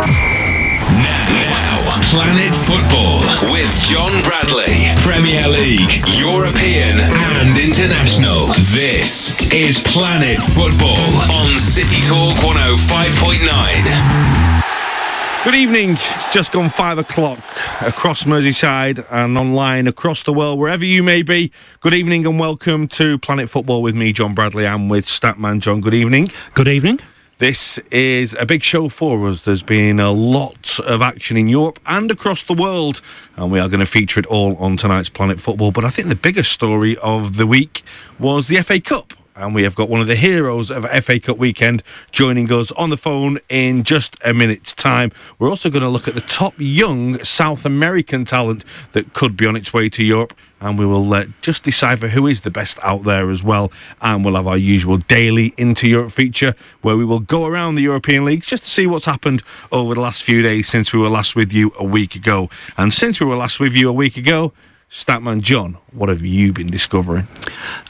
Now, Planet Football with John Bradley. Premier League, European, and International. This is Planet Football on City Talk 105.9. Good evening. It's just gone five o'clock across Merseyside and online across the world, wherever you may be. Good evening and welcome to Planet Football with me, John Bradley, and with Statman John. Good evening. Good evening. This is a big show for us. There's been a lot of action in Europe and across the world, and we are going to feature it all on tonight's Planet Football. But I think the biggest story of the week was the FA Cup and we have got one of the heroes of FA Cup weekend joining us on the phone in just a minute's time. We're also going to look at the top young South American talent that could be on its way to Europe, and we will uh, just decipher who is the best out there as well. And we'll have our usual daily Into Europe feature where we will go around the European leagues just to see what's happened over the last few days since we were last with you a week ago. And since we were last with you a week ago, Statman John, what have you been discovering?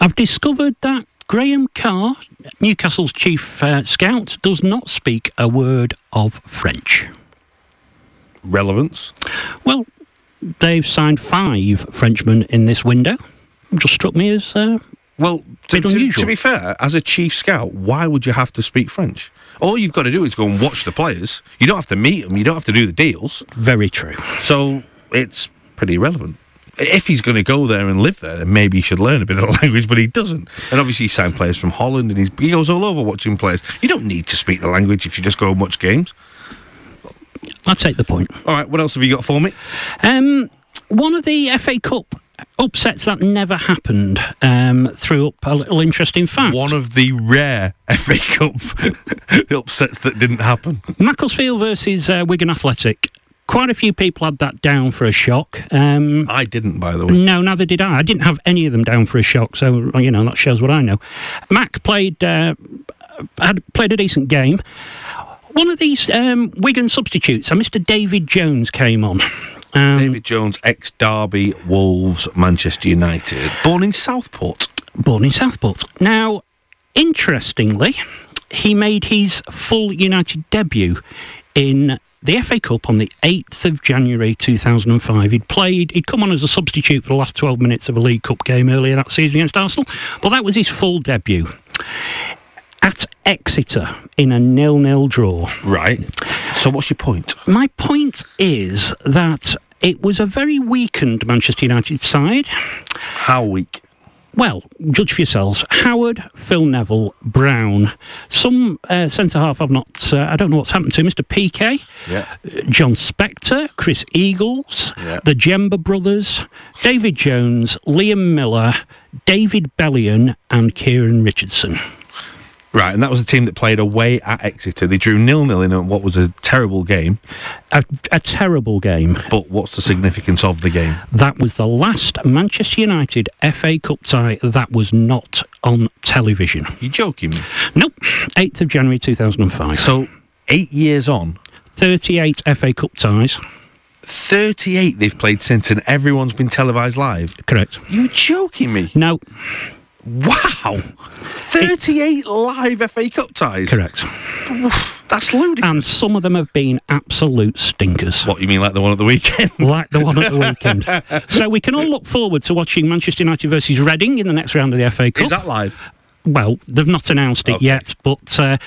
I've discovered that Graham Carr, Newcastle's chief uh, scout, does not speak a word of French. Relevance? Well, they've signed five Frenchmen in this window. Just struck me as. Uh, well, to, to, to, be fair, as a chief scout, why would you have to speak French? All you've got to do is go and watch the players. You don't have to meet them. You don't have to do the deals. Very true. So it's pretty relevant if he's going to go there and live there, then maybe he should learn a bit of the language, but he doesn't. And obviously, he signed players from Holland and he's, he goes all over watching players. You don't need to speak the language if you just go and watch games. I'll take the point. All right, what else have you got for me? Um, one of the FA Cup upsets that never happened um, threw up a little interesting fact. One of the rare FA Cup upsets that didn't happen. Macclesfield versus uh, Wigan Athletic quite a few people had that down for a shock. Um, I didn't, by the way. No, neither did I. I didn't have any of them down for a shock, so you know that shows what I know. Mac played uh, had played a decent game. One of these um, Wigan substitutes, a Mr. David Jones, came on. Um, David Jones, ex Derby, Wolves, Manchester United, born in Southport. Born in Southport. Now, interestingly, he made his full United debut in the FA Cup on the 8th of January 2005. He'd played, he'd come on as a substitute for the last 12 minutes of a League Cup game earlier that season against Arsenal, but that was his full debut. At Exeter in a nil-nil draw. Right. So, what's your point? My point is that it was a very weakened Manchester United side. How weak? Well, judge for yourselves. Howard, Phil Neville, Brown. Some uh, centre half I've not. Uh, I don't know what's happened to. Mr. Piqué, yeah. John Spector, Chris Eagles, yeah. the Djemba brothers, David Jones, Liam Miller, David Bellion, and Kieran Richardson. Right, and that was a team that played away at Exeter. They drew nil nil in what was a terrible game. A, a, terrible game. But what's the significance of the game? That was the last Manchester United FA Cup tie that was not on television. You joking me? Nope. 8th of January 2005. So, eight years on? 38 FA Cup ties. 38 they've played since, and everyone's been televised live? Correct. You're joking me? No. Wow! 38 live FA Cup ties? Correct. That's ludicrous. And some of them have been absolute stinkers. What, you mean like the one at the weekend? like the one at the weekend. so we can all look forward to watching Manchester United versus Reading in the next round of the FA Cup. Is that live? Well, they've not announced it okay. yet, but uh,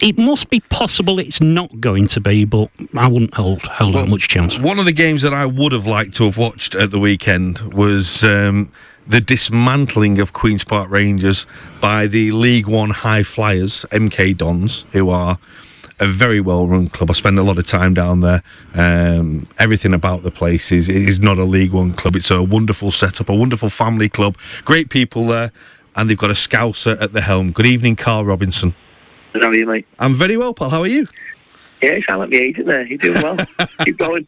it must be possible it's not going to be, but I wouldn't hold hold well, much chance. One of the games that I would have liked to have watched at the weekend was um, the dismantling of Queen's Park Rangers by the League One High Flyers, MK Dons, who are a very well run club. I spend a lot of time down there. Um, everything about the place is is not a League One club. It's a wonderful setup, a wonderful family club, great people there, and they've got a scouser at the helm. Good evening, Karl Robinson. How are you, mate? I'm very well, pal. How are you? Yeah, you sound like the agent there. You're doing well. Keep going.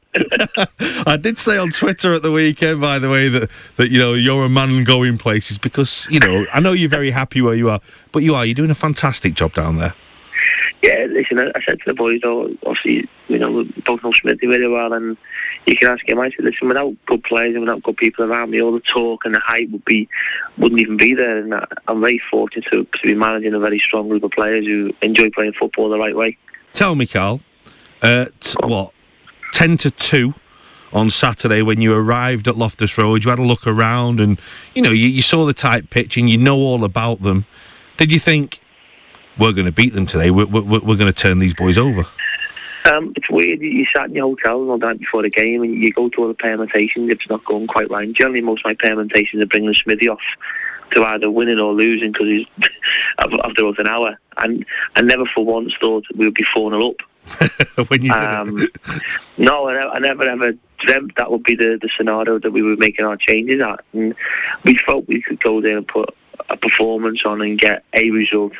I did say on Twitter at the weekend, by the way, that, that you know you're a man going places because you know I know you're very happy where you are, but you are. You're doing a fantastic job down there. Yeah, listen, I said to the boys, though, obviously, you know, we both know Smithy really well, and you can ask him. I said, listen, without good players and without good people around me, all the talk and the hype would be wouldn't even be there. And I'm very fortunate to, to be managing a very strong group of players who enjoy playing football the right way. Tell me, Karl, at what ten to two on Saturday when you arrived at Loftus Road. You had a look around, and you know you, you saw the tight pitch, and you know all about them. Did you think we're going to beat them today? We're, we're, we're going to turn these boys over. Um, it's weird. You sat in your hotel and all that before the game, and you go to all the permutations. It's not going quite right, generally most of my permutations are bringing Smithy off to either winning or losing because he's after about an hour. And I never for once thought we would be four 0 up. when you um, no, I never, I never ever dreamt that would be the, the scenario that we were making our changes at. And we felt we could go there and put a performance on and get a result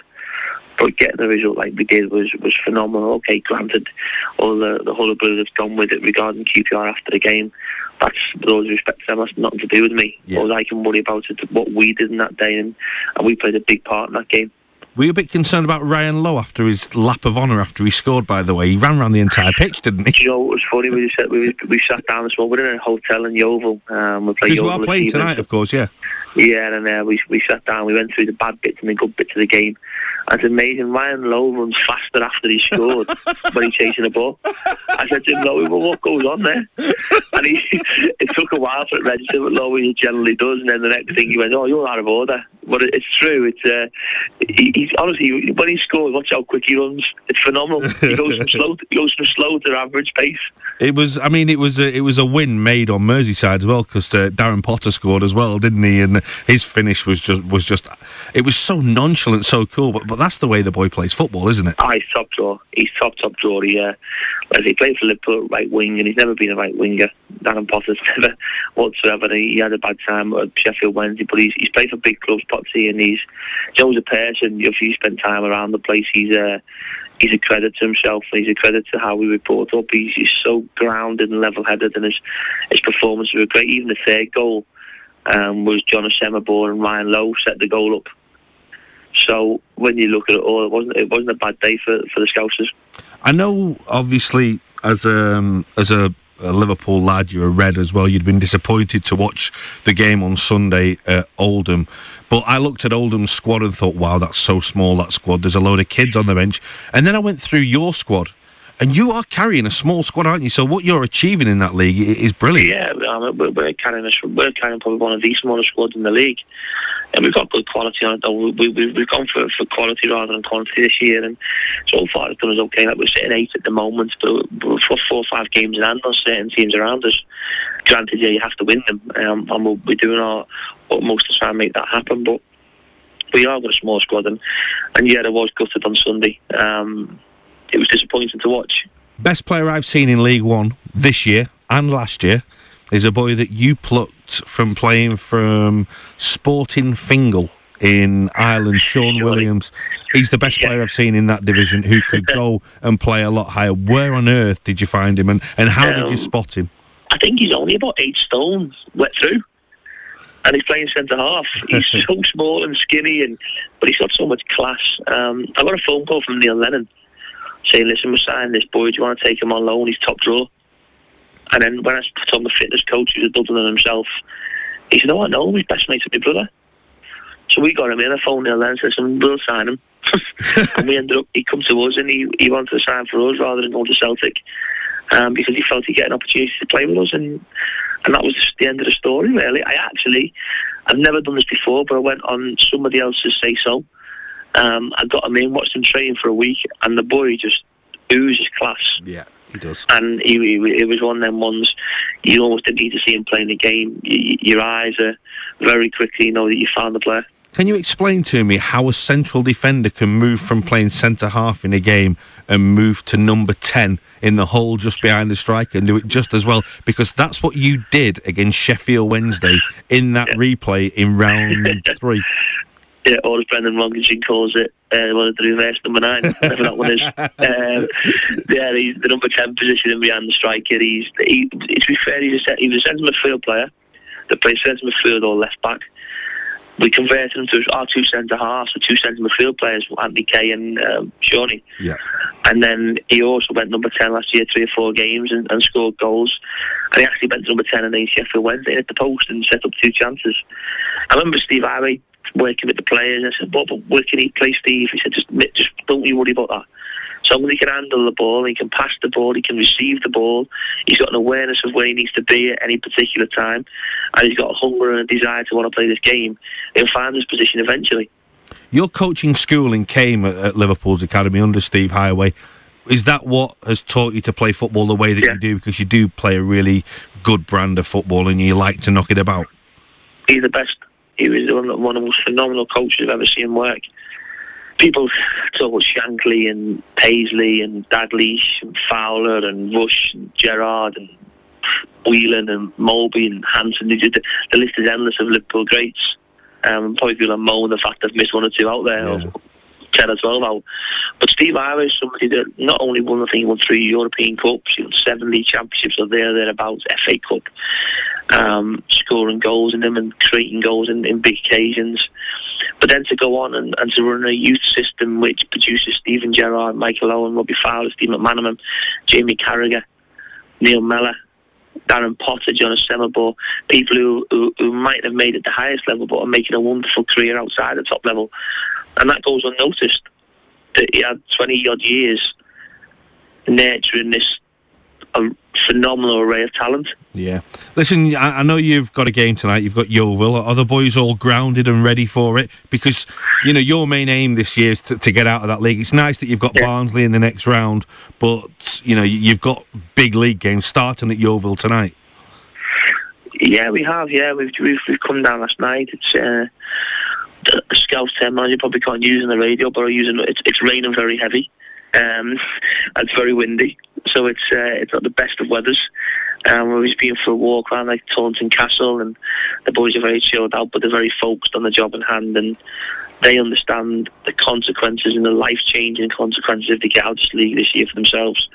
but getting the result like we did was, was phenomenal. Okay, granted, all the, the hullabaloo that's gone with it regarding QPR after the game, that's those respect them, that's nothing to do with me. Yeah. All I can worry about is what we did in that day, and, and we played a big part in that game. We were you a bit concerned about Ryan Lowe after his lap of honour after he scored, by the way? He ran around the entire pitch, didn't he? You know, it was funny. We, sat, we, we sat down as well. We're in a hotel in Yeovil. Um, we Because you are playing tonight, of course, yeah. Yeah, and uh, we, we sat down. We went through the bad bits and the good bits of the game. And it's amazing. Ryan Lowe runs faster after he scored when he's chasing the ball. I said to him, Lowe, well, what goes on there? And he, it took a while for it to register, but Lowe generally does. And then the next thing he went, oh, you're out of order. But it's true. It's uh, he, he's honestly when he scores, watch how quick he runs. It's phenomenal. He goes from slow, to, he goes from slow to average pace. It was, I mean, it was a, it was a win made on Merseyside as well because uh, Darren Potter scored as well, didn't he? And his finish was just was just, it was so nonchalant, so cool. But but that's the way the boy plays football, isn't it? Oh, he's top draw. He's top top draw. He, uh, as he played for Liverpool right wing, and he's never been a right winger. Darren Potter's never whatsoever. He, he had a bad time at Sheffield Wednesday, but he's, he's played for big clubs, Potsy, and he's Joe's a person. If you spend time around the place, he's a he's a credit to himself. He's a credit to how we report up. He's, he's so grounded and level-headed, and his his performances were great. Even the third goal um, was John Asamoah and Ryan Lowe set the goal up. So when you look at it all, it wasn't it wasn't a bad day for, for the Scousers. I know, obviously, as a um, as a a Liverpool lad, you're a red as well. You'd been disappointed to watch the game on Sunday at Oldham. But I looked at Oldham's squad and thought, wow, that's so small, that squad. There's a load of kids on the bench. And then I went through your squad. And you are carrying a small squad, aren't you? So what you're achieving in that league is brilliant. Yeah, we're, we're carrying a, we're carrying probably one of the smallest squads in the league, and we've got good quality on it. We, we, we've gone for, for quality rather than quantity this year, and so far it's done us okay. Like we're sitting eight at the moment, but we're four, four or five games in hand on certain teams around us. Granted, yeah, you have to win them, um, and we'll be doing our utmost to try and make that happen. But we are got a small squad, and, and yeah, it was gutted on Sunday. Um, it was disappointing to watch. Best player I've seen in League One this year and last year is a boy that you plucked from playing from Sporting Fingal in Ireland, Sean Williams. He's the best player I've seen in that division who could go and play a lot higher. Where on earth did you find him and, and how um, did you um, spot him? I think he's only about eight stone wet through. And he's playing centre half. He's so small and skinny, and but he's got so much class. Um, I got a phone call from Neil Lennon saying, listen, we're signing this boy, do you want to take him on loan? He's top draw. And then when I put on the fitness coach, who's a Dublin himself, he said, oh, I know, he's best mates with my brother. So we got him in, I phoned him and said, we'll sign him. and we ended up, he come to us and he, he wanted to sign for us rather than go to Celtic um, because he felt he'd get an opportunity to play with us. And, and that was the end of the story, really. I actually, I've never done this before, but I went on somebody else's say-so um, I got him in, watched him train for a week, and the boy just oozes class. Yeah, he does. And he, he, it was one of them ones you almost didn't need to see him playing the game. You, your eyes are very quickly you know that you found the player. Can you explain to me how a central defender can move from playing centre half in a game and move to number 10 in the hole just behind the striker and do it just as well? Because that's what you did against Sheffield Wednesday in that yeah. replay in round three yeah, or as Brendan Morgenson calls it, uh, of the reverse number nine, whatever that one is. Um, yeah, he's the number 10 position in behind the striker. He's, he, to be fair, he's a, he was a centre midfield player that plays centre midfield or left back. We converted him to our two centre halves, the two centre midfield players, Anthony Kay and um, Shawnee. Yeah. And then he also went number 10 last year, three or four games, and, and scored goals. And he actually went to number 10 and then Sheffield Wednesday at the post and set up two chances. I remember Steve Harvey working with the players. I said, "What? Where can he play, Steve?" He said, "Just, just don't you worry about that." Somebody can handle the ball, he can pass the ball, he can receive the ball. He's got an awareness of where he needs to be at any particular time, and he's got a hunger and a desire to want to play this game. He'll find his position eventually. Your coaching schooling came at, at Liverpool's academy under Steve Heighway. Is that what has taught you to play football the way that Yeah. you do? Because you do play a really good brand of football and you like to knock it about. He's the best. He was one of the most phenomenal coaches I've ever seen work. People talk about Shankly and Paisley and Dalglish and Fowler and Rush and Gerrard and Whelan and Molby and Hansen. The, the list is endless of Liverpool greats. Um, probably people are moan the fact they've missed one or two out there, Yeah. 10 or 12 out. But Steve Ira is somebody that not only won, I think he won three European Cups, he won seven league championships, or there, thereabouts, FA Cup, um, scoring goals in them and creating goals in, in big occasions. But then to go on and, and to run a youth system which produces Steven Gerrard, Michael Owen, Robbie Fowler, Steve McManaman, Jamie Carragher, Neil Mellor, Darren Potter, Jonas Semmelbo, people who, who, who might have made it the highest level but are making a wonderful career outside the top level. And that goes unnoticed. That he had 20 odd years nurturing this a phenomenal array of talent. Yeah. Listen, I, I know you've got a game tonight. You've got Yeovil. Are the boys all grounded and ready for it? Because, you know, your main aim this year is to, to get out of that league. It's nice that you've got Yeah. Barnsley in the next round, but, you know, you- you've got big league games starting at Yeovil tonight. Yeah, we have. Yeah, we've we've, we've come down last night. It's uh, the the Scouts you probably can't use in the radio, but I'm using it's it's raining very heavy. Um, and it's very windy, so it's uh, it's not the best of weathers. Um, we've always been for a walk around like Taunton Castle, and the boys are very chilled out, but they're very focused on the job in hand, and they understand the consequences and the life-changing consequences if they get out of this league this year for themselves.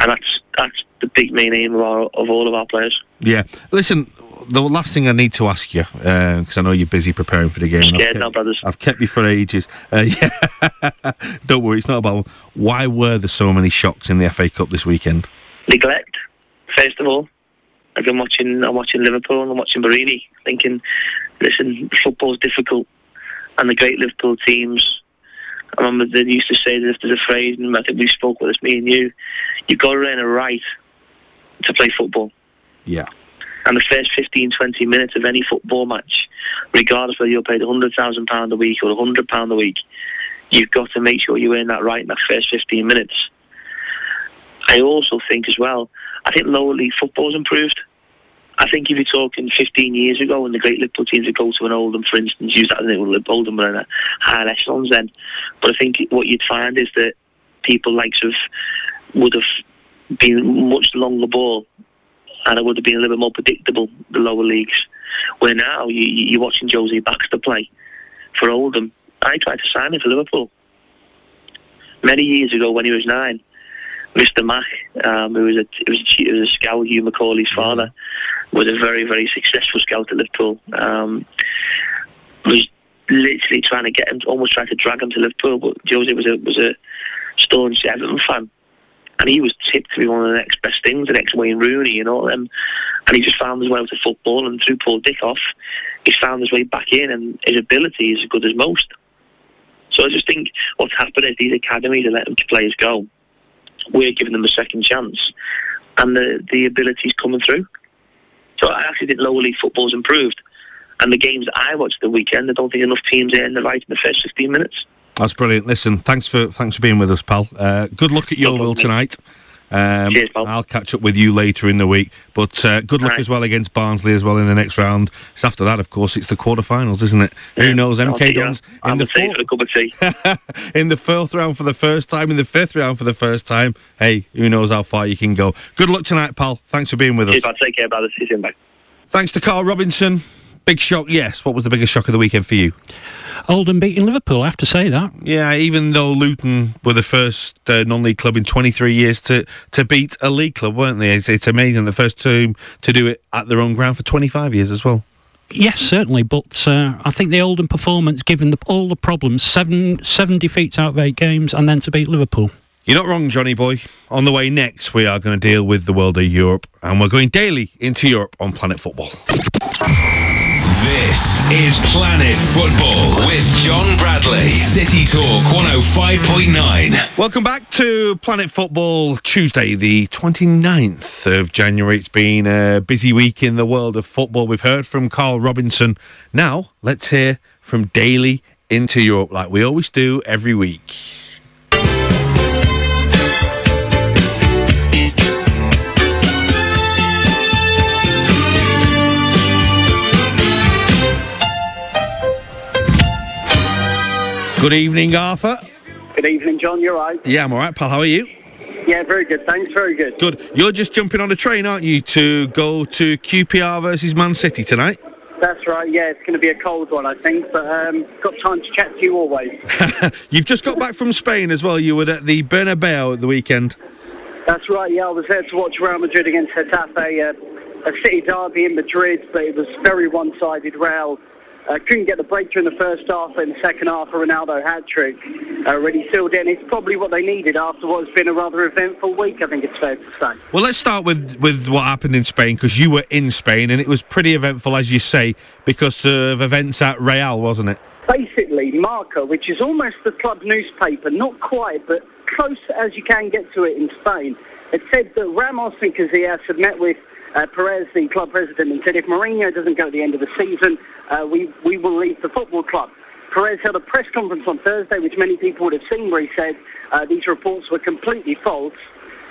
And that's that's the big main aim of, our, of all of our players. Yeah. Listen, the last thing I need to ask you, because I know you're busy preparing for the game. and I've Scared kept- now, brothers. I've kept you for ages. Uh, yeah. Don't worry, it's not about why were there so many shocks in the FA Cup this weekend? neglect. First of all, like I'm watching, I'm watching Liverpool and I'm watching Barini, thinking, listen, football's difficult, and the great Liverpool teams. I remember they used to say that if there's a phrase, and I think we spoke with this, me and you, you've got to earn a right to play football. Yeah. And the first 15, 20 minutes of any football match, regardless whether you're paid £100,000 a week or £100 a week, you've got to make sure you earn that right in that first 15 minutes. I also think as well, I think lower league football's improved. I think if you're talking 15 years ago when the great Liverpool teams would go to an Oldham, for instance, use that as an Oldham were a higher echelons then. But I think what you'd find is that people likes of would have been much longer ball and it would have been a little bit more predictable, the lower leagues. Where now you, you- you're watching Josie Baxter play for Oldham. I tried to sign him for Liverpool many years ago when he was nine. Mr. Mack, um, who was a, it was a, was a scout, Hugh McAuley's father, was a very, very successful scout at Liverpool. Um, was literally trying to get him, almost trying to drag him to Liverpool, but Josie was a was a staunch Everton fan, and he was tipped to be one of the next best things, the next Wayne Rooney and all them. And he just found his way to football, and through Paul Dickov, he's found his way back in, and his ability is as good as most. So I just think what's happened is these academies are letting players go. We're giving them a second chance, and the the ability's coming through. So I actually think lower league football's improved. And the games that I watched the weekend, I don't think enough teams earned the right in the first 15 minutes. That's brilliant. Listen, thanks for thanks for being with us, pal. Uh, good luck at No Yeovil tonight. Um, Cheers, pal. I'll catch up with you later in the week. But uh, good luck Right. as well against Barnsley as well in the next round. It's after that, of course, it's the quarterfinals, isn't it? Who knows? MK. Dons in the fourth, for a cup of tea. in the fourth round for the first time, in the fifth round for the first time. Hey, who knows how far you can go? Good luck tonight, pal. Thanks for being with us. Cheers, pal. Take care, brother. See you soon, bye. Thanks to Karl Robinson. Big shock, yes. What was the biggest shock of the weekend for you? Oldham beating Liverpool, I have to say that. Yeah, even though Luton were the first uh, non-league club in 23 years to, to beat a league club, weren't they? It's, it's amazing. The first team to do it at their own ground for 25 years as well. Yes, certainly, but uh, I think the Oldham performance, given the, all the problems, seven seven defeats out of eight games, and then to beat Liverpool. You're not wrong, Johnny boy. On the way next, we are going to deal with the world of Europe, and we're going daily into Europe on Planet Football. This is Planet Football with John Bradley. City Talk 105.9. Welcome back to Planet Football Tuesday, the 29th of January. It's been a busy week in the world of football. We've heard from Karl Robinson. Now, let's hear from Daily into Europe, like we always do every week. Good evening, Arthur. Good evening, John. You're right. Yeah, I'm all right, pal. How are you? Yeah, very good. Thanks. Very good. Good. You're just jumping on a train, aren't you, to go to QPR versus Man City tonight? That's right. Yeah, it's going to be a cold one, I think, but um, got time to chat to you always. You've just got back from Spain as well. You were at the Bernabeu at the weekend. That's right. Yeah, I was there to watch Real Madrid against Getafe, uh, a city derby in Madrid, but it was very one-sided. Real uh, couldn't get the breakthrough in the first half. In the second half, a Ronaldo hat trick uh, really sealed in. It's probably what they needed after what's been a rather eventful week. I think it's fair to say. Well, let's start with with what happened in Spain because you were in Spain and it was pretty eventful, as you say, because of events at Real, wasn't it? Basically, Marca, which is almost the club newspaper, not quite, but close as you can get to it in Spain, it said that Ramos and Casillas had met with uh, Perez, the club president, and said if Mourinho doesn't go at the end of the season, uh, we, we will leave the football club. Perez held a press conference on Thursday, which many people would have seen, where he said uh, these reports were completely false.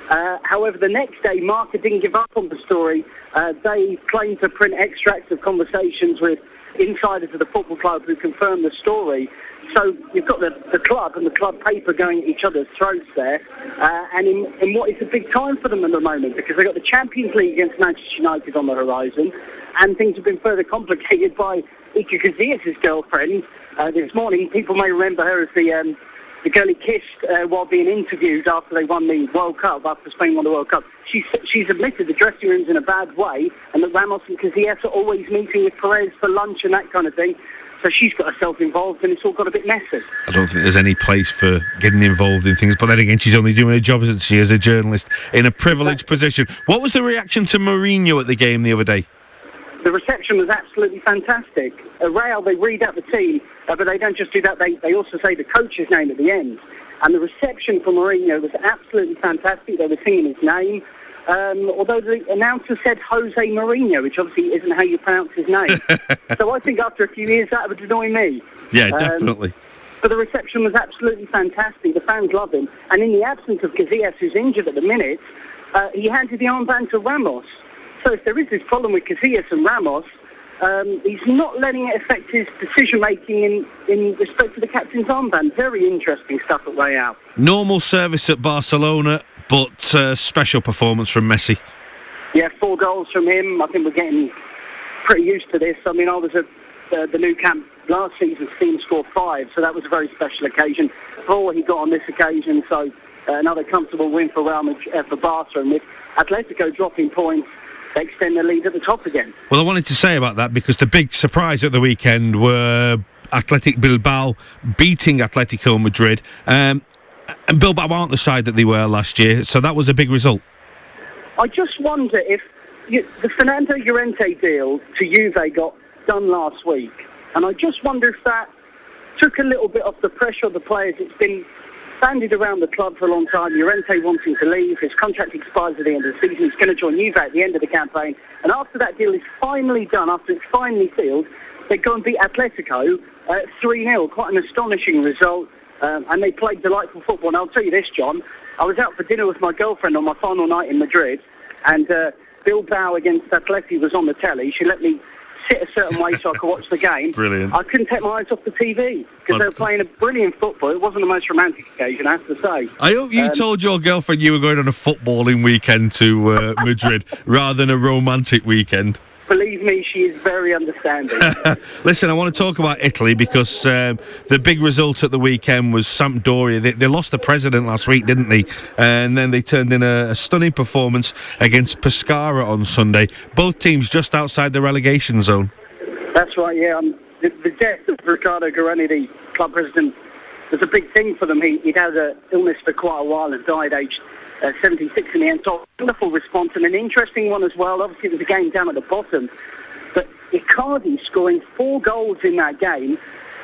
Uh, however, the next day, Marca didn't give up on the story. Uh, they claimed to print extracts of conversations with insiders of the football club who confirmed the story. So you've got the, the club and the club paper going at each other's throats there. Uh, and in, in what is a big time for them at the moment because they've got the Champions League against Manchester United on the horizon. And things have been further complicated by Iker Casillas' girlfriend. Uh, this morning, people may remember her as the um, the girl he kissed uh, while being interviewed after they won the World Cup, after Spain won the World Cup. She's, she's admitted the dressing room's in a bad way and that Ramos and Casillas are always meeting with Perez for lunch and that kind of thing. So she's got herself involved and it's all got a bit messy. I don't think there's any place for getting involved in things, but then again, she's only doing her job, isn't she, as a journalist in a privileged position. What was the reaction to Mourinho at the game the other day? the reception was absolutely fantastic. At Real, they read out the team, uh, but they don't just do that, they, they also say the coach's name at the end. And the reception for Mourinho was absolutely fantastic. They were singing his name. Um, although the announcer said Jose Mourinho, which obviously isn't how you pronounce his name. so I think after a few years that would annoy me. Yeah, um, definitely. But the reception was absolutely fantastic. The fans love him. And in the absence of Casillas, who's injured at the minute, uh, he handed the armband to Ramos. So if there is this problem with Casillas and Ramos, um, he's not letting it affect his decision making in, in respect to the captain's armband. Very interesting stuff at way out. Normal service at Barcelona, but uh, special performance from Messi. Yeah, four goals from him. I think we're getting pretty used to this. I mean, I was at uh, the Nou Camp last season, team scored five, so that was a very special occasion. Four he got on this occasion, so uh, another comfortable win for Real Madrid, uh, for Barca, and with Atletico dropping points they extend the lead at the top again. Well, I wanted to say about that because the big surprise at the weekend were Athletic Bilbao beating Atletico Madrid. Um, and Bilbao aren't the side that they were last year, so that was a big result. I just wonder if you, the Fernando Llorente deal to Juve got done last week, and I just wonder if that took a little bit off the pressure of the players. It's been bandied around the club for a long time. Llorente wanting to leave. His contract expires at the end of the season. He's going to join Juve at the end of the campaign. And after that deal is finally done, after it's finally sealed, they go and beat Atletico uh, 3-0. Quite an astonishing result. Um, and they played delightful football. And I'll tell you this, John. I was out for dinner with my girlfriend on my final night in Madrid. And uh, Bilbao against Atleti was on the telly. She let me sit a certain way so I could watch the game. Brilliant. I couldn't take my eyes off the TV because they were playing a brilliant football. It wasn't the most romantic occasion, I have to say. I hope you um, told your girlfriend you were going on a footballing weekend to uh, Madrid rather than a romantic weekend. Believe me, she is very understanding. Listen, I want to talk about Italy because um, the big result at the weekend was Sampdoria. They, they, lost the president last week, didn't they? And then they turned in a, a stunning performance against Pescara on Sunday. Both teams just outside the relegation zone. That's right, yeah. Um, the, the, death of Riccardo Garrone, the club president, was a big thing for them. He, would had an illness for quite a while and died aged uh, 76 in the end. So wonderful response and an interesting one as well. Obviously, was a game down at the bottom. But Icardi scoring four goals in that game.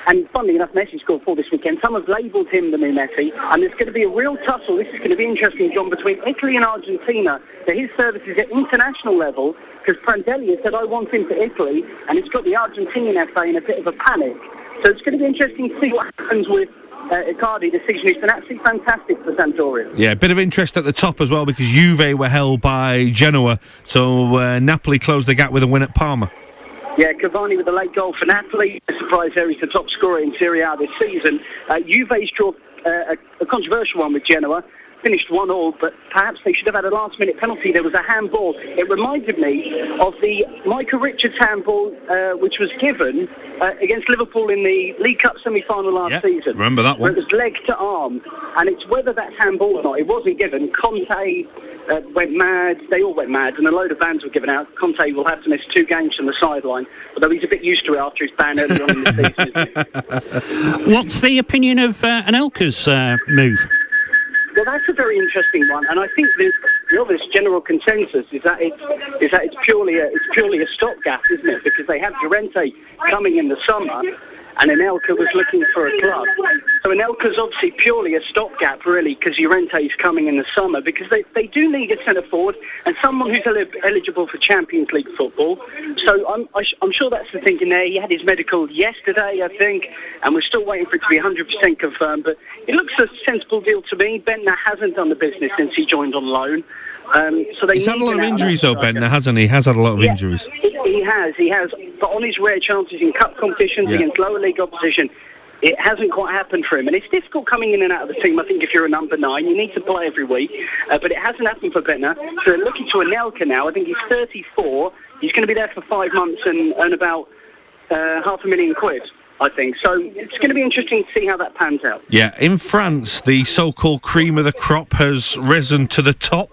And funnily enough, Messi scored four this weekend. Some have labelled him the new Messi. And there's going to be a real tussle. This is going to be interesting, John, between Italy and Argentina for his services at international level. Because Prandelli has said, I want him for Italy. And it's got the Argentinian FA in a bit of a panic. So it's going to be interesting to see what happens with uh, Icardi decision. It's been absolutely fantastic for Sampdoria. Yeah, a bit of interest at the top as well because Juve were held by Genoa, so uh, Napoli closed the gap with a win at Parma. Yeah, Cavani with a late goal for Napoli. A surprise there, he's the top scorer in Serie A this season. Uh, Juve's draw uh, a, a controversial one with Genoa finished one all, but perhaps they should have had a last minute penalty. There was a handball. It reminded me of the Micah Richards handball, uh, which was given uh, against Liverpool in the League Cup semi final last Yeah, season. remember that one. It was leg to arm, and it's whether that's handball or not. It wasn't given. Conte uh, went mad. They all went mad, and a load of bans were given out. Conte will have to miss two games from the sideline, although he's a bit used to it after his ban early on in the season. What's the opinion of uh, Anelka's uh, move? Well, that's a very interesting one, and I think the, the obvious general consensus is that it's is that it's purely a, it's purely a stopgap, isn't it? Because they have Llorente coming in the summer, and Anelka was looking for a club. So Anelka's obviously purely a stopgap, really, because Llorente's coming in the summer, because they, they do need a centre forward and someone who's eli- eligible for Champions League football. So I'm, I I'm sure that's the thinking there. He had his medical yesterday, I think, and we're still waiting for it to be 100% confirmed. But it looks a sensible deal to me. Bendtner hasn't done the business since he joined on loan. Um, so they He's had a lot of injuries though. Bendtner, hasn't he? He has had a lot of Yeah, injuries. He, has, he has. But on his rare chances in cup competitions Yeah. against lower league opposition, it hasn't quite happened for him. And it's difficult coming in and out of the team. I think if you're a number nine, you need to play every week. Uh, but it hasn't happened for Bendtner. So they're looking to Anelka now. I think he's 34. He's going to be there for five months and earn about uh, half a million quid. I think so. It's going to be interesting to see how that pans out. Yeah, in France, the so-called cream of the crop has risen to the top,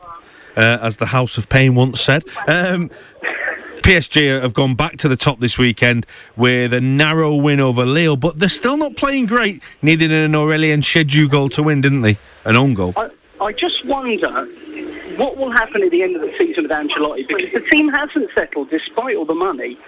uh, as the House of Pain once said. Um, PSG have gone back to the top this weekend with a narrow win over Lille, but they're still not playing great. Needed an Aurelien Chedjou goal to win, didn't they? An own goal. I, I just wonder what will happen at the end of the season with Ancelotti because the team hasn't settled despite all the money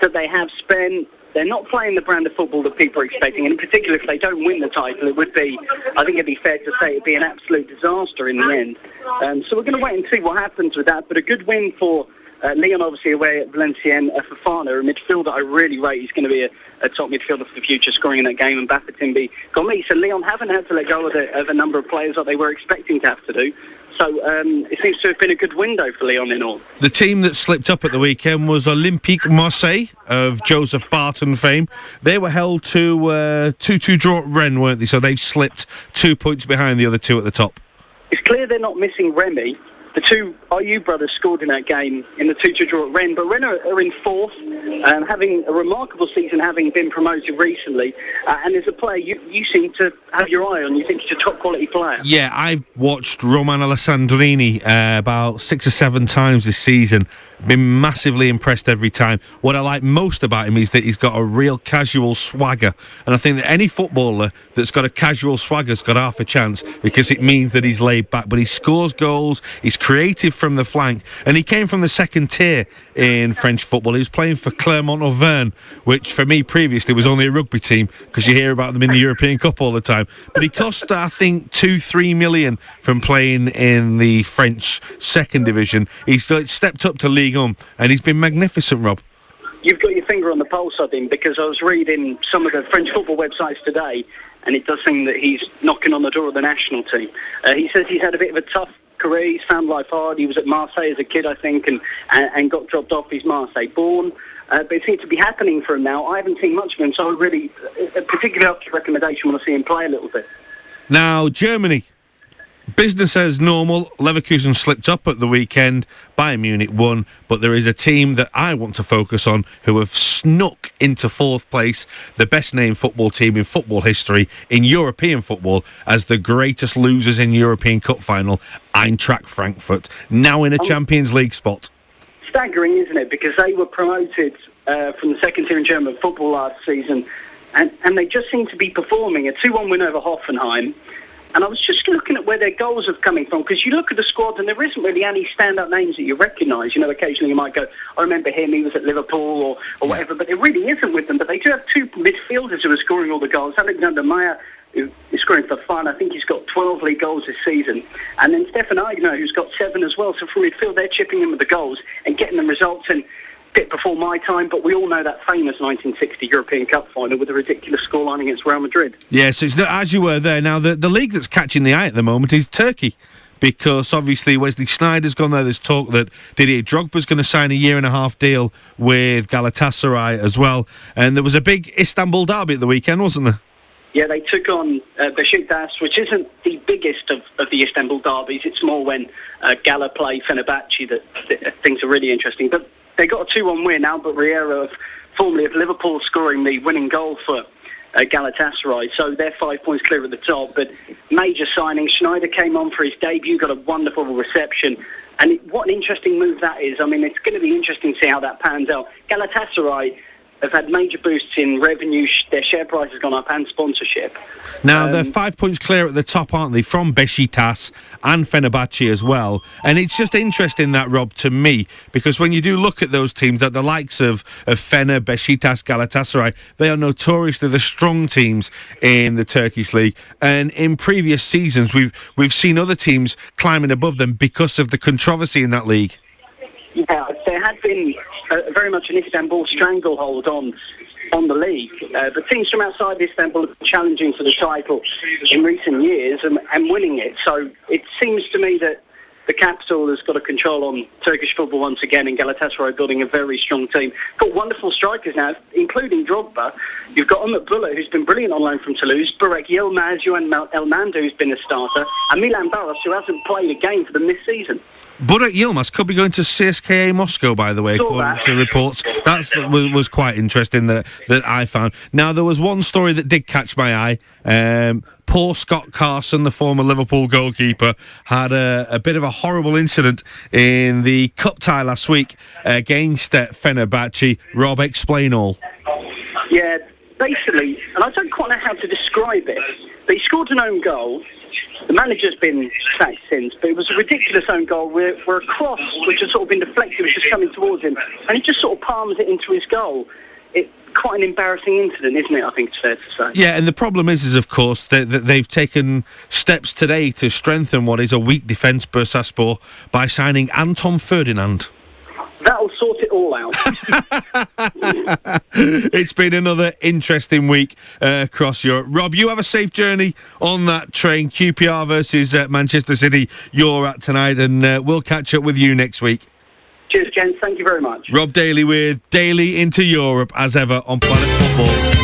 that they have spent. They're not playing the brand of football that people are expecting, and in particular, if they don't win the title, it would be, I think it'd be fair to say, it'd be an absolute disaster in the end. Um, so we're going to wait and see what happens with that. But a good win for uh, Lyon, obviously away at Valenciennes, uh, Fofana, a midfielder I really rate. He's going to be a, a top midfielder for the future, scoring in that game, and Bafatimbi got me. So Lyon haven't had to let go of, the, of a number of players that they were expecting to have to do. So um, it seems to have been a good window for Lyon in all. The team that slipped up at the weekend was Olympique Marseille of Joseph Barton fame. They were held to uh, 2-2 draw at Rennes, weren't they? So they've slipped two points behind the other two at the top. It's clear they're not missing Remy. The two Ayew brothers scored in that game in the 2-2 draw at Rennes, but Rennes are, are in fourth, um, having a remarkable season, having been promoted recently. Uh, and as a player, you, you seem to have your eye on. You think he's a top quality player. Yeah, I've watched Romain Alessandrini uh, about six or seven times this season. Been massively impressed every time. What I like most about him is that he's got a real casual swagger. And I think that any footballer that's got a casual swagger's got half a chance because it means that he's laid back. But he scores goals, he's creative from the flank, and he came from the second tier in French football. He was playing for Clermont Auvergne, which for me previously was only a rugby team because you hear about them in the European Cup all the time. But he cost, I think, two, three million from playing in the French second division. He's stepped up to League One, and he's been magnificent, Rob. You've got your finger on the pulse of him because I was reading some of the French football websites today, and it does seem that he's knocking on the door of the national team. Uh, he says he's had a bit of a tough found life hard. He was at Marseille as a kid, I think, and, and, and got dropped off. He's Marseille born. Uh, but it seems to be happening for him now. I haven't seen much of him, so I really, uh, particularly after recommendation, want to see him play a little bit. Now, Germany. Business as normal. Leverkusen slipped up at the weekend. Bayern Munich won, but there is a team that I want to focus on who have snuck into fourth place, the best named football team in football history, in European football, as the greatest losers in European Cup final, Eintracht Frankfurt, now in a Champions League spot. staggering, isn't it? Because they were promoted uh, from the second tier in German football last season, and, and they just seem to be performing. A 2-1 win over Hoffenheim, And I was just looking at where their goals are coming from because you look at the squad and there isn't really any stand-up names that you recognise. You know, occasionally you might go, I remember him, he was at Liverpool or, or whatever, but it really isn't with them. But they do have two midfielders who are scoring all the goals. Alexander Meier, who is scoring for fun. I think he's got 12 league goals this season. And then Stefan Aigner, who's got seven as well. So from midfield, they're chipping in with the goals and getting them results. And bit before my time, but we all know that famous 1960 European Cup final with a ridiculous scoreline against Real Madrid. Yes, it's not, as you were there. Now, the, the league that's catching the eye at the moment is Turkey. Because obviously Wesley Sneijder's gone there. There's talk that Didier Drogba's going to sign a year and a half deal with Galatasaray as well. And there was a big Istanbul derby at the weekend, wasn't there? Yeah, they took on uh, Besiktas, which isn't the biggest of, of the Istanbul derbies. It's more when uh, Gala play Fenerbahce that, that things are really interesting. But they got a 2-1 win. Albert Riera, formerly of Liverpool, scoring the winning goal for uh, Galatasaray. So they're five points clear at the top. But major signing. Sneijder came on for his debut, got a wonderful reception. And it, what an interesting move that is. I mean, it's going to be interesting to see how that pans out. Galatasaray have had major boosts in revenue. Their share price has gone up and sponsorship. Now, um, they're five points clear at the top, aren't they, from Besiktas and Fenerbahce as well. And it's just interesting that, Rob, to me, because when you do look at those teams, at the likes of, of Fener, Besiktas, Galatasaray, they are notoriously the strong teams in the Turkish league. And in previous seasons, we've, we've seen other teams climbing above them because of the controversy in that league. Yeah, there had been a, very much an Istanbul stranglehold on on the league, uh, but teams from outside Istanbul have been challenging for the title in recent years and, and winning it. So it seems to me that the capital has got a control on Turkish football once again, and Galatasaray building a very strong team. Got wonderful strikers now, including Drogba. You've got Umut Bulut, who's been brilliant on loan from Toulouse, Burak Yilmaz, Johan Elmander, who's been a starter, and Milan Baros, who hasn't played a game for them this season. Burak Yilmaz could be going to CSKA Moscow, by the way, Saw according that. to reports. That was, was quite interesting that that I found. Now there was one story that did catch my eye. Um, poor Scott Carson, the former Liverpool goalkeeper, had a, a, bit of a horrible incident in the cup tie last week against uh, Fenerbahce. Rob, explain all. Yeah, basically, and I don't quite know how to describe it. But he scored an own goal. The manager's been sacked since, but it was a ridiculous own goal where, where a cross, which had sort of been deflected, was just coming towards him, and he just sort of palms it into his goal. It, quite an embarrassing incident, isn't it? I think it's fair to say. Yeah, and the problem is, is of course that, that they've taken steps today to strengthen what is a weak defence, Bursaspor, by signing Anton Ferdinand. That'll sort all out. it's been another interesting week uh, across Europe. Rob, you have a safe journey on that train. QPR versus uh, Manchester City. You're at tonight, and uh, we'll catch up with you next week. Cheers, gents. Thank you very much. Rob Daly with Daily into Europe, as ever on Planet Football.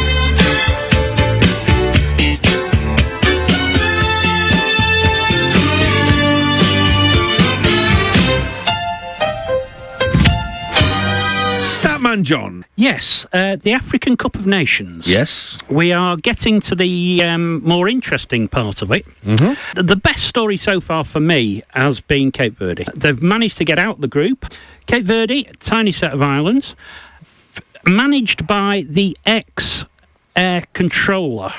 Statman John. Yes, uh, the African Cup of Nations. Yes. We are getting to the um, more interesting part of it. Mm-hmm. The, the best story so far for me has been Cape Verde. They've managed to get out the group. Cape Verde, tiny set of islands, f- managed by the ex air controller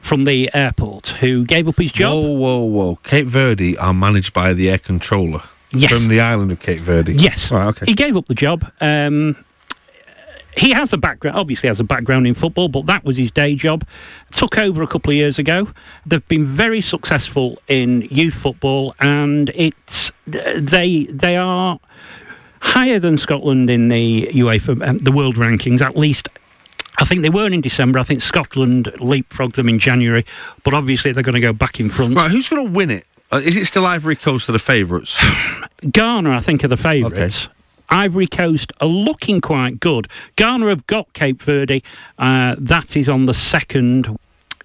from the airport who gave up his job. Whoa, whoa, whoa. Cape Verde are managed by the air controller. Yes. From the island of Cape Verde. Yes. Right, okay. He gave up the job. Um, he has a background, obviously has a background in football, but that was his day job. Took over a couple of years ago. They've been very successful in youth football, and it's they they are higher than Scotland in the UEFA um, the world rankings. At least, I think they weren't in December. I think Scotland leapfrogged them in January, but obviously they're going to go back in front. Right, who's going to win it? Uh, it still Ivory Coast are the favourites? Ghana, I think, are the favourites. Ivory Coast are looking quite good. Ghana have got Cape Verde. Uh, that is on the second.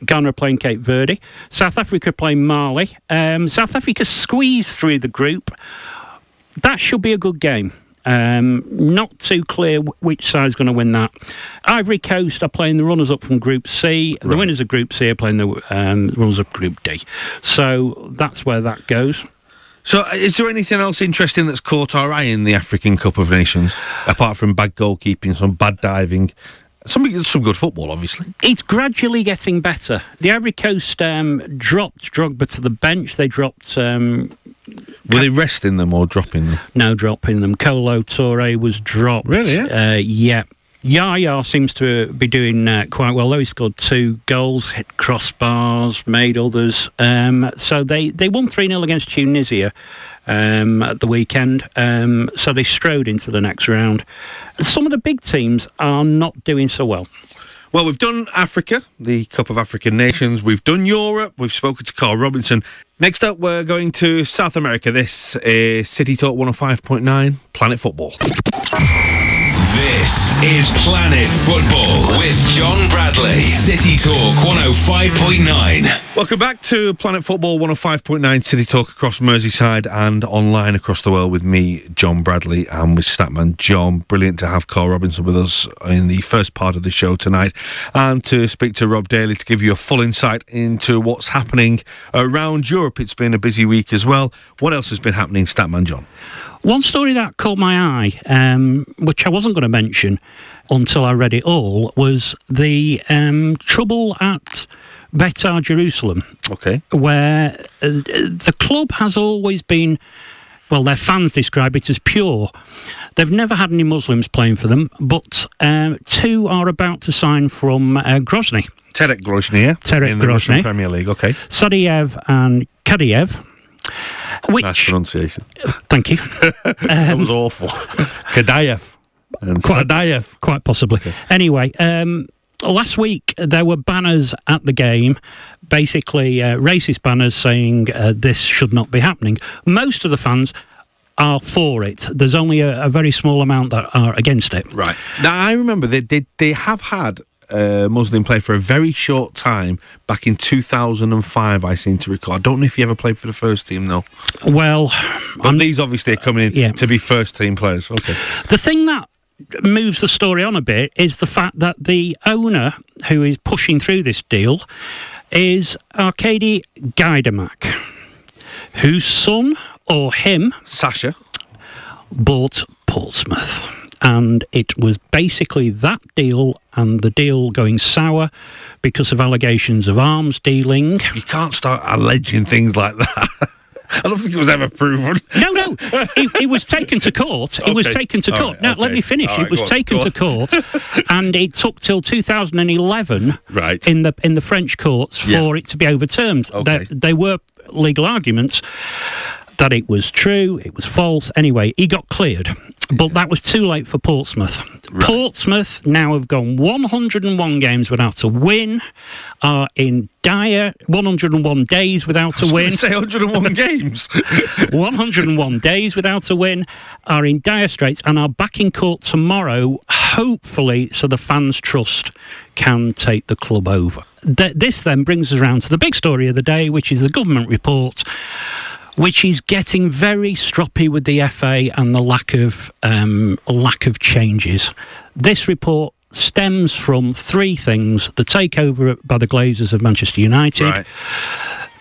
Ghana are playing Cape Verde. South Africa playing Mali. Um, South Africa squeezed through the group. That should be a good game. Um, not too clear w- which side's going to win that. Ivory Coast are playing the runners up from Group C. The winners of Group C are playing the um, runners up Group D. So that's where that goes. So, uh, is there anything else interesting that's caught our eye in the African Cup of Nations, apart from bad goalkeeping, some bad diving, Some some good football, obviously. It's gradually getting better. The Ivory Coast um, dropped Drogba to the bench. They dropped um, Were they resting them or dropping them? no dropping them. Kolo Touré was dropped. Really, Uh, yeah. Yaya seems to be doing uh, quite well. Though he scored two goals, hit crossbars, made others. Um, so they, they won 3 0 against Tunisia um, at the weekend. Um, so they strode into the next round. Some of the big teams are not doing so well. Well, we've done Africa, the Cup of African Nations. We've done Europe. We've spoken to Carl Robinson. Next up, we're going to South America. This is City Talk 105.9 Planet Football. This is Planet Football with John Bradley. City Talk 105.9. Welcome back to Planet Football 105.9 City Talk across Merseyside and online across the world with me, John Bradley, and with Statman John. Brilliant to have Karl Robinson with us in the first part of the show tonight and to speak to Rob Daly to give you a full insight into what's happening around Europe. It's been a busy week as well. What else has been happening, Statman John? One story that caught my eye, um, which I wasn't going to mention until I read it all, was the um, trouble at Betar Jerusalem, Okay. where uh, the club has always been. Well, their fans describe it as pure. They've never had any Muslims playing for them, but um, two are about to sign from uh, Grozny. Terek Grozny, yeah? Terek in Russian Grozny. Premier League. Okay. Sadiev and Kadiev. Which, Nice pronunciation. thank you. that was awful. Kadayev and Quite- Sadayev. quite possibly. Anyway, um, last week there were banners at the game, basically uh, racist banners saying uh, this should not be happening. Most of the fans are for it. There's only a, a very small amount that are against it. Right. Now, I remember they, they, they have had a Muslim play for a very short time back in 2005, I seem to recall. I don't know if you ever played for the first team, though. Well, But these obviously are coming in Yeah. to be first team players. Okay. The thing that moves the story on a bit is the fact that the owner who is pushing through this deal is Arkady Gaidamak, whose son or him Sasha. bought Portsmouth. And it was basically that deal and the deal going sour because of allegations of arms dealing. You can't start alleging things like that. I don't think it was ever proven. No, no, it, it was taken to court. It was taken to court. right, now, let me finish. All it was on, taken to court, and it took till 2011 Right. in the in the French courts Yeah. for it to be overturned. Okay. There, there were legal arguments that it was true, it was false. Anyway, he got cleared, but that was too late for Portsmouth. Portsmouth now have gone 101 games without a win, are in dire 101 days without a win. Say 101 games. 101 days without a win, are in dire straits and are back in court tomorrow, hopefully, so the fans' trust can take the club over. Th- this then brings us around to the big story of the day, which is the government report. Which is getting very stroppy with the FA and the lack of um, lack of changes. This report stems from three things: the takeover by the Glazers of Manchester United, right.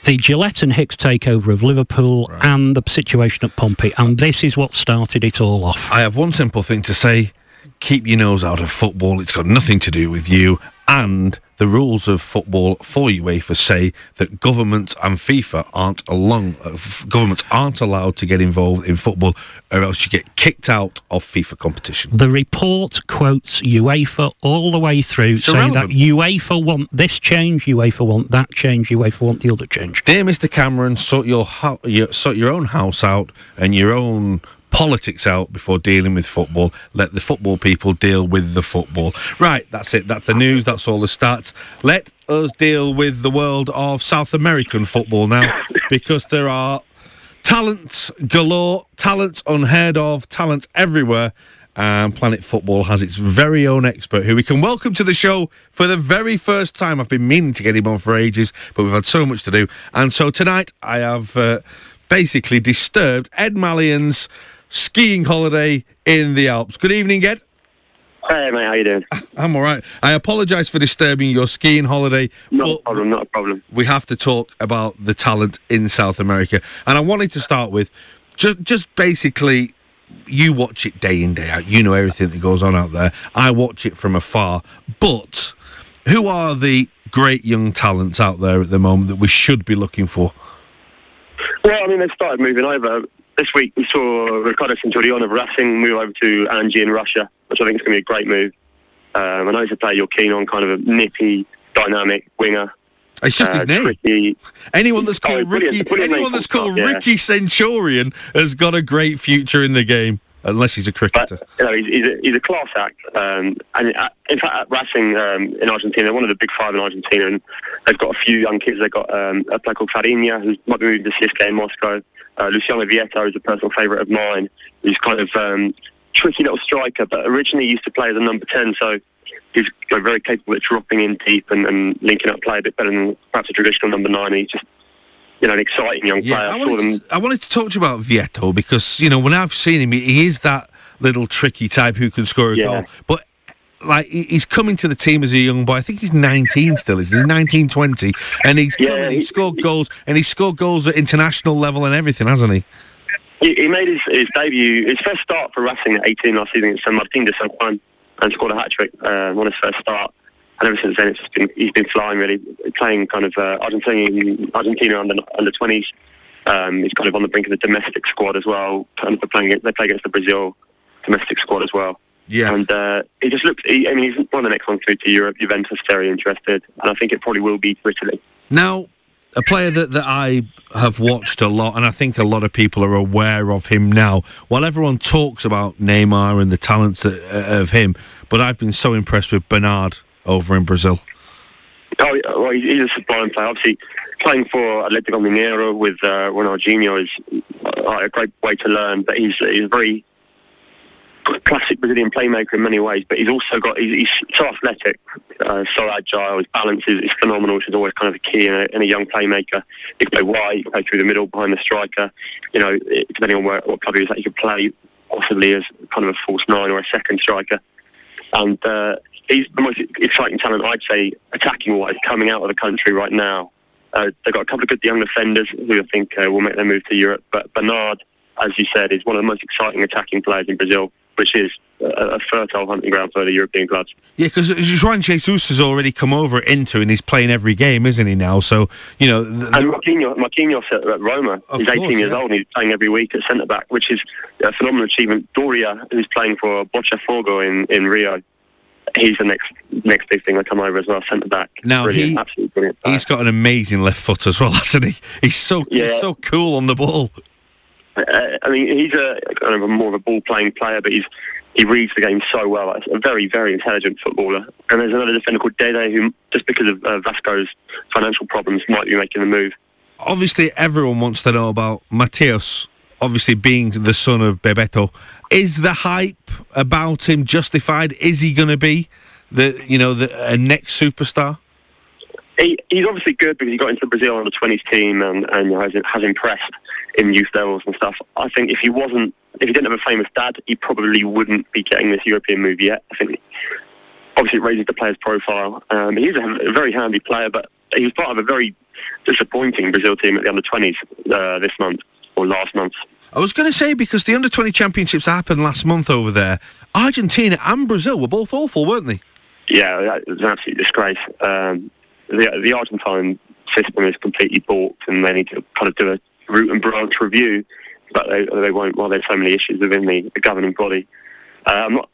the Gillett and Hicks takeover of Liverpool and the situation at Pompey. And this is what started it all off. I have one simple thing to say keep your nose out of football. It's got nothing to do with you. And the rules of football for UEFA say that government and FIFA aren't along. Governments aren't allowed to get involved in football, or else you get kicked out of FIFA competition. The report quotes UEFA all the way through, saying that. UEFA want this change, UEFA want that change, UEFA want the other change. Dear Mr. Cameron, sort your, hou- your sort your own house out and your own politics out before dealing with football. Let the football people deal with the football. Right, that's it. That's the news. That's all the stats. Let us deal with the world of South American football now, because there are talents galore, talents unheard of, talents everywhere. And Planet Football has its very own expert who we can welcome to the show for the very first time. I've been meaning to get him on for ages, but we've had so much to do. And so tonight I have uh, basically disturbed Ed Malyon's skiing holiday in the Alps. Good evening, Ed. Hey mate, how you doing? Ah, I'm all right. I apologise for disturbing your skiing holiday. Not a problem, not a problem. we have to talk about the talent in South America. And I wanted to start with just just basically you watch it day in day out. You know everything that goes on out there. I watch it from afar. But who are the great young talents out there at the moment that we should be looking for? Well, I mean, they've started moving over. This week we saw Ricardo Centurion of Racing move over to Anzhi in Russia, which I think is going to be a great move. Um, I know he's a player you're keen on, kind of a nippy, dynamic winger. It's just Uh, his name. tricky. Anyone that's Oh, called brilliant- Ricky, brilliant anyone that's called yeah. Ricky Centurion has got a great future in the game, unless he's a But cricketer. you know, he's, he's, a, he's a class act. Um, and uh, in fact, at Racing um, in Argentina, they're one of the big five in Argentina, and they've got a few young kids. They've got um, a player called Fariña, who might be moving to CSK in Moscow. Uh, Luciano Vietto is a personal favourite of mine. He's kind of um, tricky little striker, but originally used to play as a number 10, so he's very capable of dropping in deep and, and linking up play a bit better than perhaps a traditional number nine. He's just, you know, an exciting young Yeah, player. I I wanted, to, I wanted to talk to you about Vietto because you know when I've seen him, he- he is that little tricky type who can score a Yeah. goal. But like he's coming to the team as a young boy. I think he's 19 still, isn't he? 19, 20, and he's Yeah, come and he he- scored goals and he scored goals at international level and everything, hasn't he? He, he made his, his debut, his first start for Racing at 18 last season against San Martin de San Juan and scored a hat trick uh, on his first start. And ever since then, it's just been he's been flying really, playing kind of uh, Argentina, Argentina under under 20s. Um, he's kind of on the brink of the domestic squad as well. Kind of playing they play against the Brazil domestic squad as well. Yeah. And uh, he just looks. He, I mean, he's one of the next ones through to Europe. Juventus very interested, and I think it probably will be for Italy. Now, a player that, that I have watched a lot, and I think a lot of people are aware of him now. While everyone talks about Neymar and the talents that, uh, of him, but I've been so impressed with Bernard over in Brazil. Oh, well, he's a sublime player. Obviously, playing for Atletico Mineiro with uh, Ronaldinho is uh, a great way to learn. But he's he's a very classic Brazilian playmaker in many ways. But he's also got he's, he's so athletic, uh, so agile. His balance is, is phenomenal, which is always kind of a key in a, in a young playmaker. He can play wide, he can play through the middle behind the striker. You know, depending on where, what club he at, he could play possibly as kind of a false nine or a second striker and uh, he's the most exciting talent, I'd say, attacking-wise, coming out of the country right now. Uh, they've got a couple of good young defenders who I think uh, will make their move to Europe. But Bernard, as you said, is one of the most exciting attacking players in Brazil, which is a, fertile hunting ground for the European clubs. Yeah, because Juan Jesus has already come over Inter and he's playing every game, isn't he now? So, you know, th- And Marquinhos, Marquinhos at, at Roma, he's 18 course, years yeah. old and he's playing every week at centre back, which is a phenomenal achievement. Doria, who's playing for Botafogo in, in Rio, he's the next next big thing to come over as well, centre back. Now, brilliant, he- absolutely brilliant. player. he's got an amazing left foot as well, hasn't he? He's so he's so cool on the ball. Uh, I mean, he's a kind of a more of a ball playing player, but he's he reads the game so well. He's a very, very intelligent footballer. And there's another defender called Dede who, just because of uh, Vasco's financial problems, might be making the move. Obviously, everyone wants to know about Mattheus, obviously being the son of Bebeto. Is the hype about him justified? Is he going to be the you know the a next superstar? He, he's obviously good because he got into the Brazil under 20s team and, and has, has impressed in youth levels and stuff. I think if he wasn't, if he didn't have a famous dad, he probably wouldn't be getting this European move yet. I think obviously it raises the player's profile. Um, he's a, a very handy player, but he was part of a very disappointing Brazil team at the under 20s uh, this month or last month. I was going to say because the under twenty championships happened last month over there. Argentina and Brazil were both awful, weren't they? Yeah, it was an absolute disgrace. Um, the, the Argentine system is completely balked, and they need to kind of do a root and branch review, but they, they won't while there's so many issues within the, the governing body. Uh, I'm not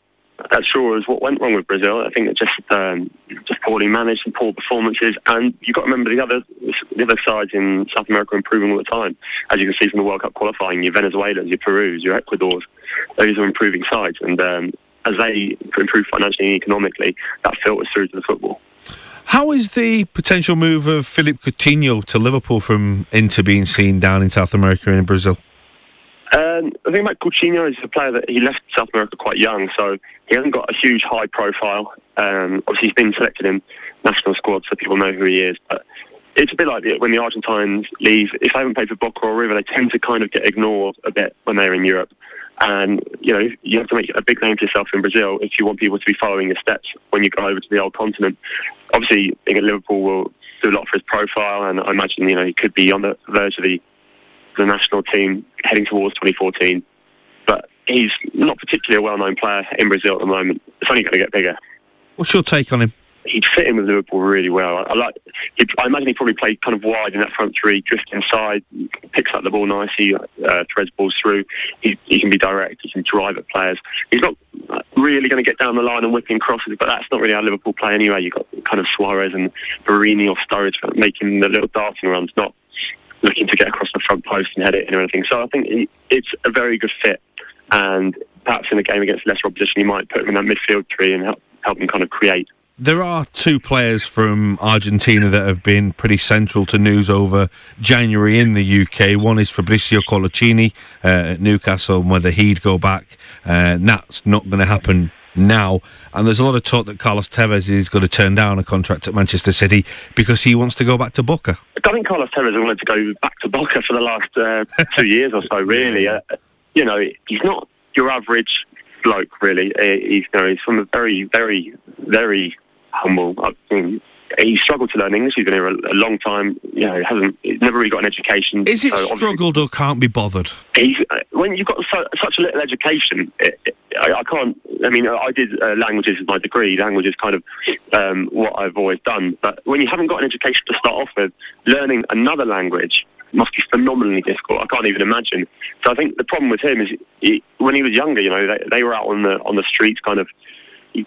as sure as what went wrong with Brazil. I think it just um, just poorly managed and poor performances, and you've got to remember the other the other sides in South America improving all the time. As you can see from the World Cup qualifying, your Venezuelans, your Perus, your Ecuadors, those are improving sides, and um, as they improve financially and economically, that filters through to the football. How is the potential move of Philippe Coutinho to Liverpool from Inter being seen down in South America and in Brazil? Um, the thing about Coutinho is a player that he left South America quite young, so he hasn't got a huge high profile. Um, obviously, he's been selected in national squad, so people know who he is. But it's a bit like when the Argentines leave. If they haven't played for Boca or River, they tend to kind of get ignored a bit when they're in Europe. And you know, you have to make a big name for yourself in Brazil if you want people to be following your steps when you go over to the old continent. Obviously, Liverpool will do a lot for his profile, and I imagine you know he could be on the verge of the the national team heading towards 2014. But he's not particularly a well-known player in Brazil at the moment. It's only going to get bigger. What's your take on him? He'd fit in with Liverpool really well. I, I like. He'd, I imagine he probably played kind of wide in that front three, drifts inside, picks up the ball nicely, uh, threads balls through. He, he can be direct. He can drive at players. He's not really going to get down the line and whipping crosses, but that's not really how Liverpool play anyway. You've got kind of Suarez and Borini or Sturridge making the little darting runs, not looking to get across the front post and head it in or anything. So I think he, it's a very good fit. And perhaps in a game against lesser opposition, you might put him in that midfield tree and help, help him kind of create. There are two players from Argentina that have been pretty central to news over January in the UK. One is Fabrizio Coloccini uh, at Newcastle, and whether he'd go back. Uh, that's not going to happen now. And there's a lot of talk that Carlos Tevez is going to turn down a contract at Manchester City because he wants to go back to Boca. I think Carlos Tevez wanted to go back to Boca for the last uh, two years or so, really. Uh, you know, he's not your average bloke, really. Uh, he's, you know, he's from a very, very, very humble. I mean, he struggled to learn English. He's been here a, a long time. You know, hasn't he's never really got an education. Is it so struggled or can't be bothered? He's, uh, when you've got so, such a little education, it, it, I, I, can't. I mean, I did uh, languages as my degree. Language is kind of um, what I've always done. But when you haven't got an education to start off with, learning another language must be phenomenally difficult. I can't even imagine. So I think the problem with him is he, when he was younger, you know, they, they were out on the on the streets, kind of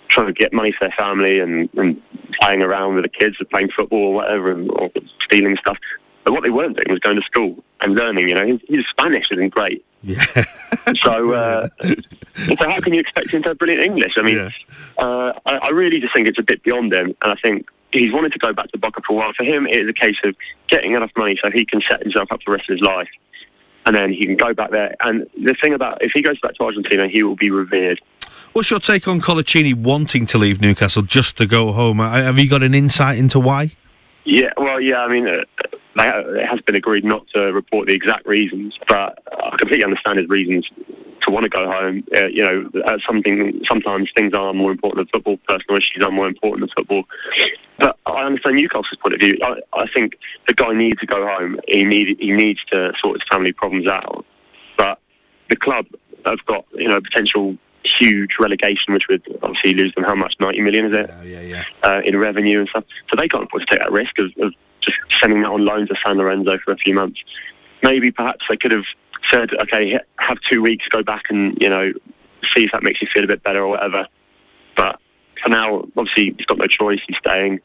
trying to get money for their family and, and playing around with the kids or playing football or whatever, and, or stealing stuff. But what they weren't doing was going to school and learning. You know, his, his Spanish isn't great. Yeah. so, uh, so how can you expect him to have brilliant English? I mean, yeah. uh, I, I really just think it's a bit beyond him, and I think he's wanted to go back to Boca for a while. For him, it is a case of getting enough money so he can set himself up for the rest of his life, and then he can go back there. And the thing about if he goes back to Argentina, he will be revered. What's your take on Coloccini wanting to leave Newcastle just to go home? Have you got an insight into why? Yeah, well, yeah. I mean, uh, it has been agreed not to report the exact reasons, but I completely understand his reasons to want to go home. Uh, you know, something sometimes things are more important than football. Personal issues are more important than football. But I understand Newcastle's point of view. I, I think the guy needs to go home. He need he needs to sort his family problems out. But the club have got you know potential huge relegation, which would obviously lose them how much? 90 million, is it? Yeah, yeah, yeah. Uh, in revenue and stuff. So they can't afford to take that risk of, of just sending that on loan to San Lorenzo for a few months. Maybe perhaps they could have said, okay, have two weeks, go back and, you know, see if that makes you feel a bit better or whatever. But for now, obviously, he's got no choice. He's staying.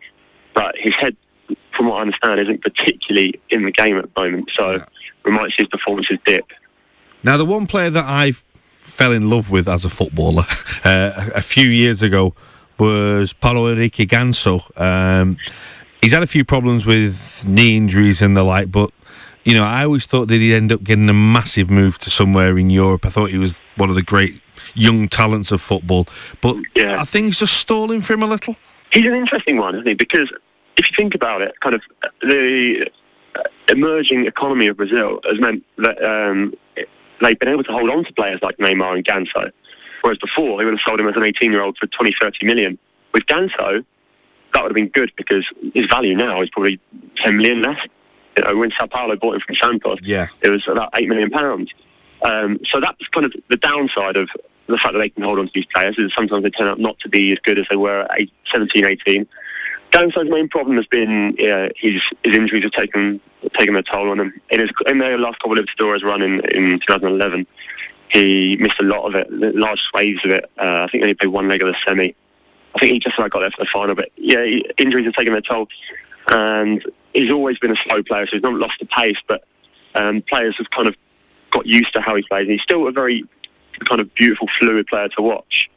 But his head, from what I understand, isn't particularly in the game at the moment. So yeah. we might see his performances dip. Now, the one player that I've fell in love with as a footballer uh, a few years ago was Paulo Henrique Ganso. Um, he's had a few problems with knee injuries and the like, but you know, I always thought that he'd end up getting a massive move to somewhere in Europe. I thought he was one of the great young talents of football, but yeah. are things just stalling for him a little? He's an interesting one, isn't he? Because if you think about it, kind of the emerging economy of Brazil has meant that um, they've been able to hold on to players like Neymar and Ganso. Whereas before, they would have sold him as an 18-year-old for 20, 30 million. With Ganso, that would have been good because his value now is probably 10 million less. You know, when Sao Paulo bought him from Santos, yeah. it was about 8 million pounds. Um, so that's kind of the downside of the fact that they can hold on to these players is sometimes they turn out not to be as good as they were at 17, 18. Ganso's main problem has been uh, his, his injuries have taken taken a toll on him. In, his, in the last couple of Libertadores run in, in 2011, he missed a lot of it, large swathes of it. Uh, I think he played one leg of the semi. I think he just about got there for the final, but yeah, he, injuries have taken their toll. And he's always been a slow player, so he's not lost the pace, but um, players have kind of got used to how he plays. And he's still a very kind of beautiful, fluid player to watch,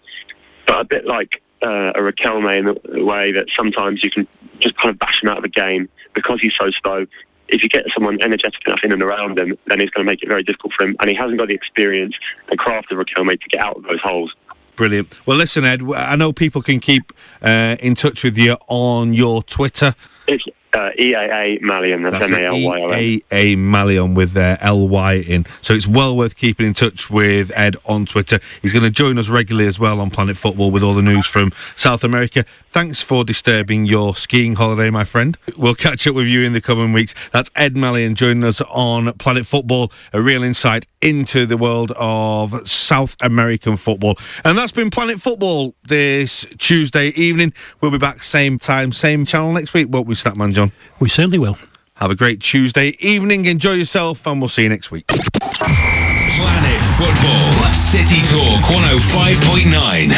but a bit like uh, a may in the way that sometimes you can just kind of bash him out of the game because he's so slow if you get someone energetic enough in and around him, then it's going to make it very difficult for him. And he hasn't got the experience and craft of Riquelme to get out of those holes. Brilliant. Well, listen, Ed, I know people can keep uh, in touch with you on your Twitter. It's Uh, EAA Malyon, that's, That's M-A-L-Y-O-N. EAA Malyon with their LY in. So it's well worth keeping in touch with Ed on Twitter. He's going to join us regularly as well on Planet Football with all the news from South America. Thanks for disturbing your skiing holiday, my friend. We'll catch up with you in the coming weeks. That's Ed Malyon joining us on Planet Football, a real insight into the world of South American football. And that's been Planet Football this Tuesday evening. We'll be back same time, same channel next week, won't we, Statman John? We certainly will. Have a great Tuesday evening. Enjoy yourself, and we'll see you next week. Planet Football. City Talk 105.9.